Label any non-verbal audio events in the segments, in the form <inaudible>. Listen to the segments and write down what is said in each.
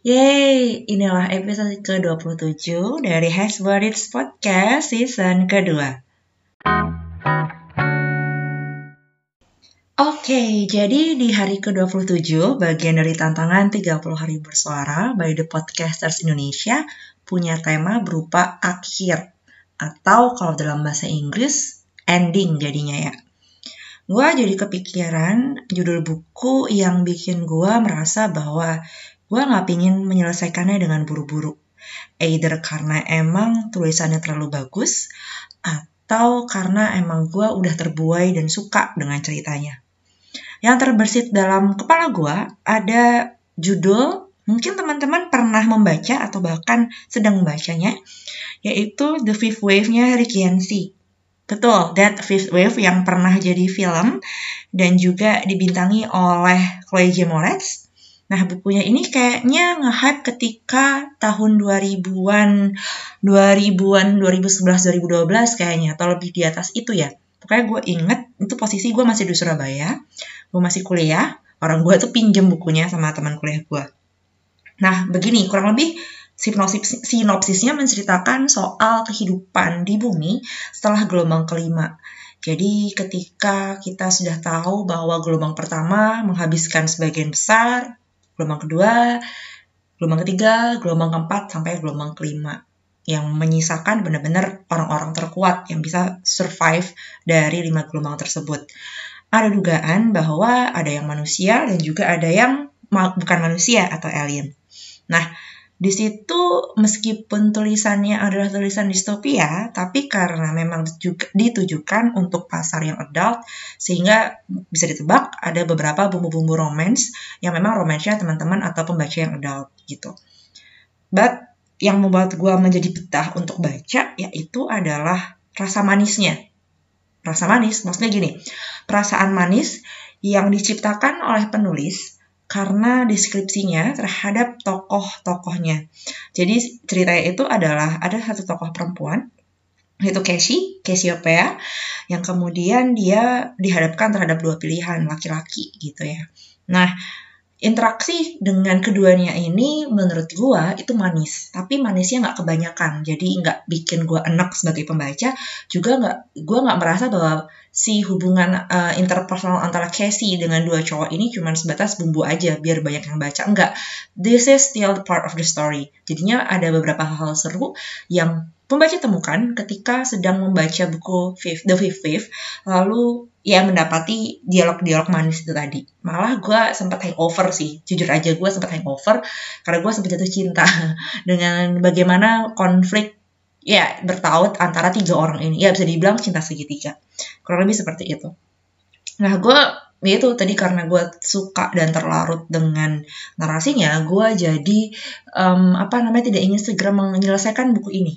Yeay, inilah episode ke-27 dari Has Podcast season kedua. Oke, jadi di hari ke-27, bagian dari tantangan 30 hari bersuara by The Podcasters Indonesia punya tema berupa akhir atau kalau dalam bahasa Inggris ending jadinya ya. Gua jadi kepikiran judul buku yang bikin gua merasa bahwa gue gak pingin menyelesaikannya dengan buru-buru. Either karena emang tulisannya terlalu bagus, atau karena emang gue udah terbuai dan suka dengan ceritanya. Yang terbersit dalam kepala gue ada judul, mungkin teman-teman pernah membaca atau bahkan sedang membacanya, yaitu The Fifth Wave-nya Yancey. Betul, That Fifth Wave yang pernah jadi film dan juga dibintangi oleh Chloe J. Moretz Nah, bukunya ini kayaknya nge-hype ketika tahun 2000-an, 2000-an, 2011, 2012 kayaknya, atau lebih di atas itu ya. Pokoknya gue inget, itu posisi gue masih di Surabaya, gue masih kuliah, orang gue tuh pinjem bukunya sama teman kuliah gue. Nah, begini, kurang lebih sinopsis, sinopsisnya menceritakan soal kehidupan di bumi setelah gelombang kelima. Jadi ketika kita sudah tahu bahwa gelombang pertama menghabiskan sebagian besar gelombang kedua, gelombang ketiga, gelombang keempat, sampai gelombang kelima yang menyisakan benar-benar orang-orang terkuat yang bisa survive dari lima gelombang tersebut. Ada dugaan bahwa ada yang manusia dan juga ada yang bukan manusia atau alien. Nah, di situ meskipun tulisannya adalah tulisan distopia, tapi karena memang ditujukan untuk pasar yang adult, sehingga bisa ditebak ada beberapa bumbu-bumbu romance yang memang romansnya teman-teman atau pembaca yang adult gitu. But yang membuat gue menjadi betah untuk baca yaitu adalah rasa manisnya. Rasa manis, maksudnya gini, perasaan manis yang diciptakan oleh penulis karena deskripsinya terhadap tokoh-tokohnya. Jadi ceritanya itu adalah ada satu tokoh perempuan yaitu Casey, Cassiopeia, yang kemudian dia dihadapkan terhadap dua pilihan laki-laki gitu ya. Nah, interaksi dengan keduanya ini menurut gua itu manis. Tapi manisnya nggak kebanyakan. Jadi nggak bikin gua enak sebagai pembaca. Juga nggak gua nggak merasa bahwa si hubungan uh, interpersonal antara Casey dengan dua cowok ini cuma sebatas bumbu aja biar banyak yang baca. Enggak this is still part of the story. Jadinya ada beberapa hal-hal seru yang pembaca temukan ketika sedang membaca buku Fifth, The Fifth Wave lalu ya mendapati dialog-dialog manis itu tadi. Malah gue sempat hangover sih, jujur aja gue sempat hangover karena gue sempat jatuh cinta <laughs> dengan bagaimana konflik ya bertaut antara tiga orang ini. Ya bisa dibilang cinta segitiga. Kurang lebih seperti itu. Nah gue ya itu tadi karena gue suka dan terlarut dengan narasinya, gue jadi um, apa namanya tidak ingin segera menyelesaikan buku ini.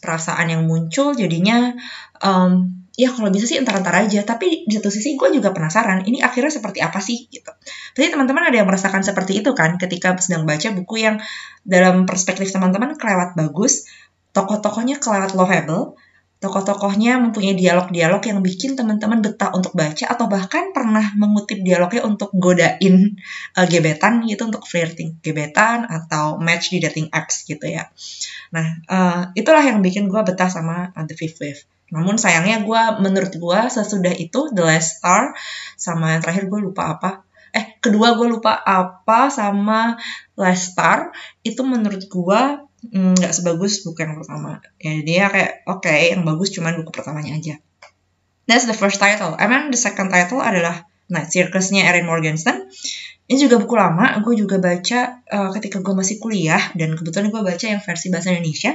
Perasaan yang muncul jadinya um, ya kalau bisa sih entar-entar aja tapi di satu sisi gue juga penasaran ini akhirnya seperti apa sih gitu Tapi teman-teman ada yang merasakan seperti itu kan ketika sedang baca buku yang dalam perspektif teman-teman kelewat bagus tokoh-tokohnya kelewat lovable tokoh-tokohnya mempunyai dialog-dialog yang bikin teman-teman betah untuk baca atau bahkan pernah mengutip dialognya untuk godain uh, gebetan gitu untuk flirting gebetan atau match di dating apps gitu ya. Nah, uh, itulah yang bikin gue betah sama uh, The Fifth Wave. Namun sayangnya gue, menurut gue sesudah itu The Last Star sama yang terakhir gue lupa apa. Eh, kedua gue lupa apa sama Last Star itu menurut gue mm, nggak mm, sebagus buku yang pertama. Ya dia kayak oke okay, yang bagus cuman buku pertamanya aja. That's the first title. Emang the second title adalah Night Circus-nya Erin Morgenstern. Ini juga buku lama, gue juga baca uh, ketika gue masih kuliah, dan kebetulan gue baca yang versi bahasa Indonesia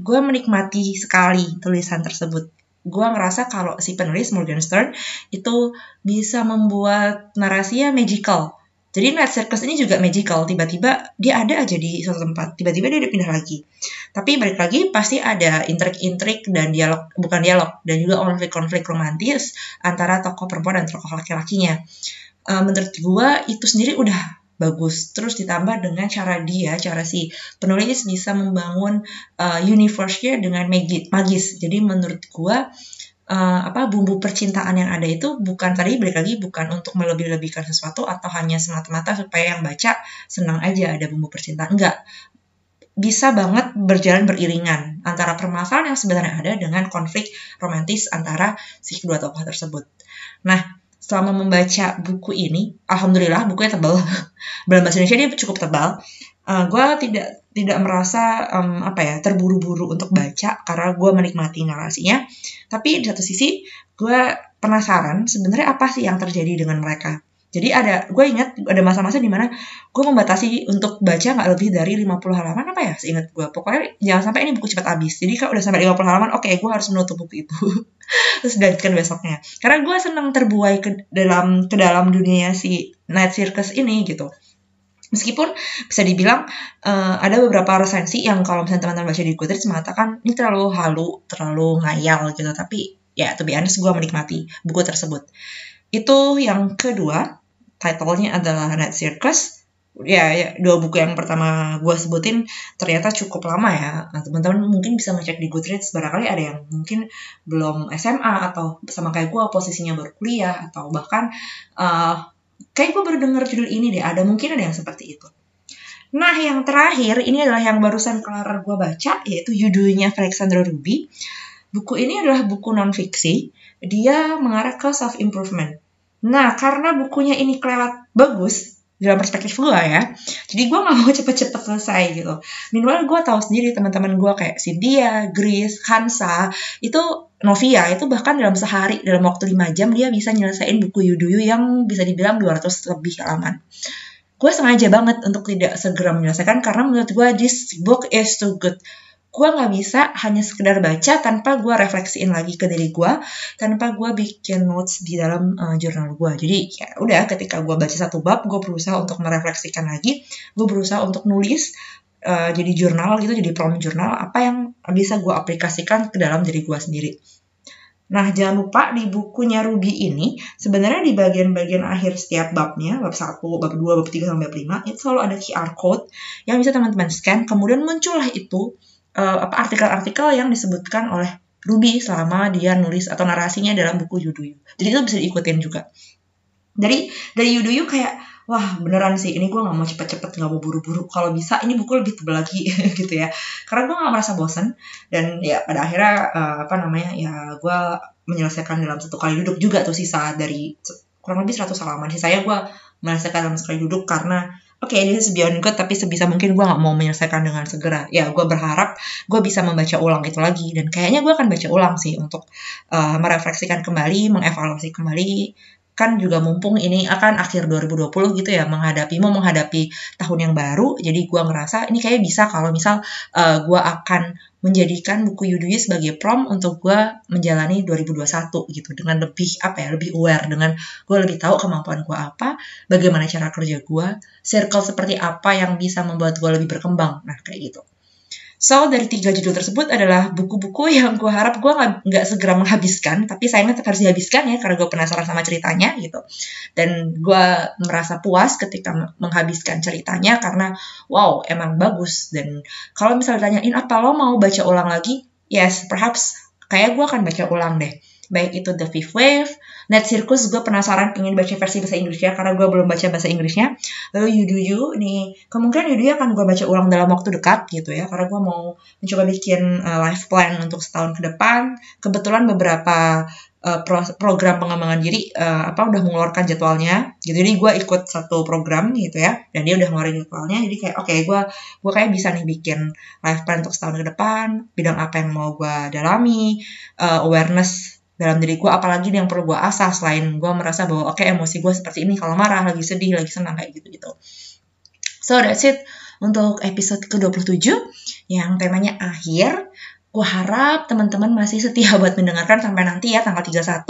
gue menikmati sekali tulisan tersebut. Gue ngerasa kalau si penulis Morgan Stern itu bisa membuat narasinya magical. Jadi Night Circus ini juga magical. Tiba-tiba dia ada aja di suatu tempat. Tiba-tiba dia pindah lagi. Tapi balik lagi pasti ada intrik-intrik dan dialog, bukan dialog, dan juga konflik-konflik romantis antara tokoh perempuan dan tokoh laki-lakinya. Uh, menurut gue itu sendiri udah bagus. Terus ditambah dengan cara dia, cara si penulis bisa membangun uh, universe-nya dengan magis. Jadi menurut gua uh, apa bumbu percintaan yang ada itu bukan tadi balik lagi bukan untuk melebih-lebihkan sesuatu atau hanya semata-mata supaya yang baca senang aja ada bumbu percintaan enggak bisa banget berjalan beriringan antara permasalahan yang sebenarnya ada dengan konflik romantis antara si kedua tokoh tersebut. Nah, selama membaca buku ini, alhamdulillah bukunya tebal. <laughs> Dalam bahasa Indonesia dia cukup tebal. Uh, gue tidak tidak merasa um, apa ya terburu-buru untuk baca karena gue menikmati narasinya. Tapi di satu sisi gue penasaran sebenarnya apa sih yang terjadi dengan mereka. Jadi ada, gue ingat ada masa-masa di mana gue membatasi untuk baca nggak lebih dari 50 halaman apa ya seingat gue. Pokoknya jangan sampai ini buku cepat habis. Jadi kalau udah sampai 50 halaman, oke okay, gue harus menutup buku itu. <laughs> Terus lanjutkan besoknya. Karena gue senang terbuai ke dalam ke dalam dunia si Night Circus ini gitu. Meskipun bisa dibilang uh, ada beberapa resensi yang kalau misalnya teman-teman baca di Goodreads mengatakan ini terlalu halu, terlalu ngayal gitu. Tapi ya, to be honest, gue menikmati buku tersebut. Itu yang kedua title-nya adalah Night Circus. Ya, ya, dua buku yang pertama gue sebutin ternyata cukup lama ya. Nah, teman-teman mungkin bisa ngecek di Goodreads, barangkali ada yang mungkin belum SMA atau sama kayak gue posisinya baru kuliah atau bahkan uh, kayak gue baru denger judul ini deh, ada mungkin ada yang seperti itu. Nah, yang terakhir ini adalah yang barusan kelar gue baca, yaitu judulnya Alexandra Ruby. Buku ini adalah buku non-fiksi, dia mengarah ke self-improvement Nah, karena bukunya ini kelewat bagus, dalam perspektif gue ya. Jadi gue gak mau <laughs> cepet-cepet selesai gitu. Meanwhile gue tahu sendiri teman-teman gue kayak Cynthia, Grace, Hansa, itu Novia itu bahkan dalam sehari, dalam waktu 5 jam dia bisa nyelesain buku Yuduyu yang bisa dibilang 200 lebih halaman. Gue sengaja banget untuk tidak segera menyelesaikan karena menurut gue this book is too good gue nggak bisa hanya sekedar baca tanpa gue refleksiin lagi ke diri gue tanpa gue bikin notes di dalam uh, jurnal gue jadi ya udah ketika gue baca satu bab gue berusaha untuk merefleksikan lagi gue berusaha untuk nulis uh, jadi jurnal gitu jadi prompt jurnal apa yang bisa gue aplikasikan ke dalam diri gue sendiri. Nah, jangan lupa di bukunya Ruby ini, sebenarnya di bagian-bagian akhir setiap babnya, bab 1, bab 2, bab 3, sampai bab 5, itu selalu ada QR code yang bisa teman-teman scan, kemudian muncullah itu apa artikel-artikel yang disebutkan oleh Ruby selama dia nulis atau narasinya dalam buku Yuduyu. Jadi itu bisa diikutin juga. Dari dari Yuduyu kayak wah beneran sih ini gue nggak mau cepet-cepet nggak mau buru-buru. Kalau bisa ini buku lebih tebal lagi <laughs> gitu ya. Karena gue nggak merasa bosan dan ya pada akhirnya uh, apa namanya ya gue menyelesaikan dalam satu kali duduk juga tuh sisa dari kurang lebih 100 halaman. Sisanya gue menyelesaikan dalam sekali duduk karena oke okay, this is beyond tapi sebisa mungkin gue gak mau menyelesaikan dengan segera. Ya gue berharap gue bisa membaca ulang itu lagi dan kayaknya gue akan baca ulang sih untuk uh, merefleksikan kembali mengevaluasi kembali kan juga mumpung ini akan akhir 2020 gitu ya menghadapi mau menghadapi tahun yang baru jadi gue ngerasa ini kayak bisa kalau misal uh, eh, gue akan menjadikan buku Yudui sebagai prom untuk gue menjalani 2021 gitu. Dengan lebih apa ya lebih aware dengan gue lebih tahu kemampuan gue apa bagaimana cara kerja gue circle seperti apa yang bisa membuat gue lebih berkembang. Nah kayak gitu So dari tiga judul tersebut adalah buku-buku yang gue harap gue nggak segera menghabiskan, tapi sayangnya tetap harus dihabiskan ya karena gue penasaran sama ceritanya gitu. Dan gue merasa puas ketika menghabiskan ceritanya karena wow emang bagus. Dan kalau misalnya ditanyain apa lo mau baca ulang lagi, yes perhaps kayak gue akan baca ulang deh baik itu The Fifth Wave, Net Circus gue penasaran ingin baca versi bahasa Inggrisnya karena gue belum baca bahasa Inggrisnya. Lalu You Do You, nih kemungkinan You Do You akan gue baca ulang dalam waktu dekat gitu ya karena gue mau mencoba bikin uh, life plan untuk setahun ke depan. Kebetulan beberapa uh, pro program pengembangan diri uh, apa udah mengeluarkan jadwalnya gitu jadi gue ikut satu program gitu ya dan dia udah ngeluarin jadwalnya jadi kayak oke okay, gue gue kayak bisa nih bikin life plan untuk setahun ke depan bidang apa yang mau gue dalami uh, awareness dalam diri gue apalagi yang perlu gue asah selain gue merasa bahwa oke okay, emosi gue seperti ini kalau marah lagi sedih lagi senang kayak gitu gitu so that's it untuk episode ke-27 yang temanya akhir gue harap teman-teman masih setia <laughs> buat mendengarkan sampai nanti ya tanggal 31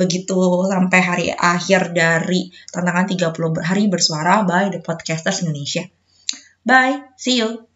begitu sampai hari akhir dari tantangan 30 hari bersuara by The Podcasters Indonesia. Bye, see you.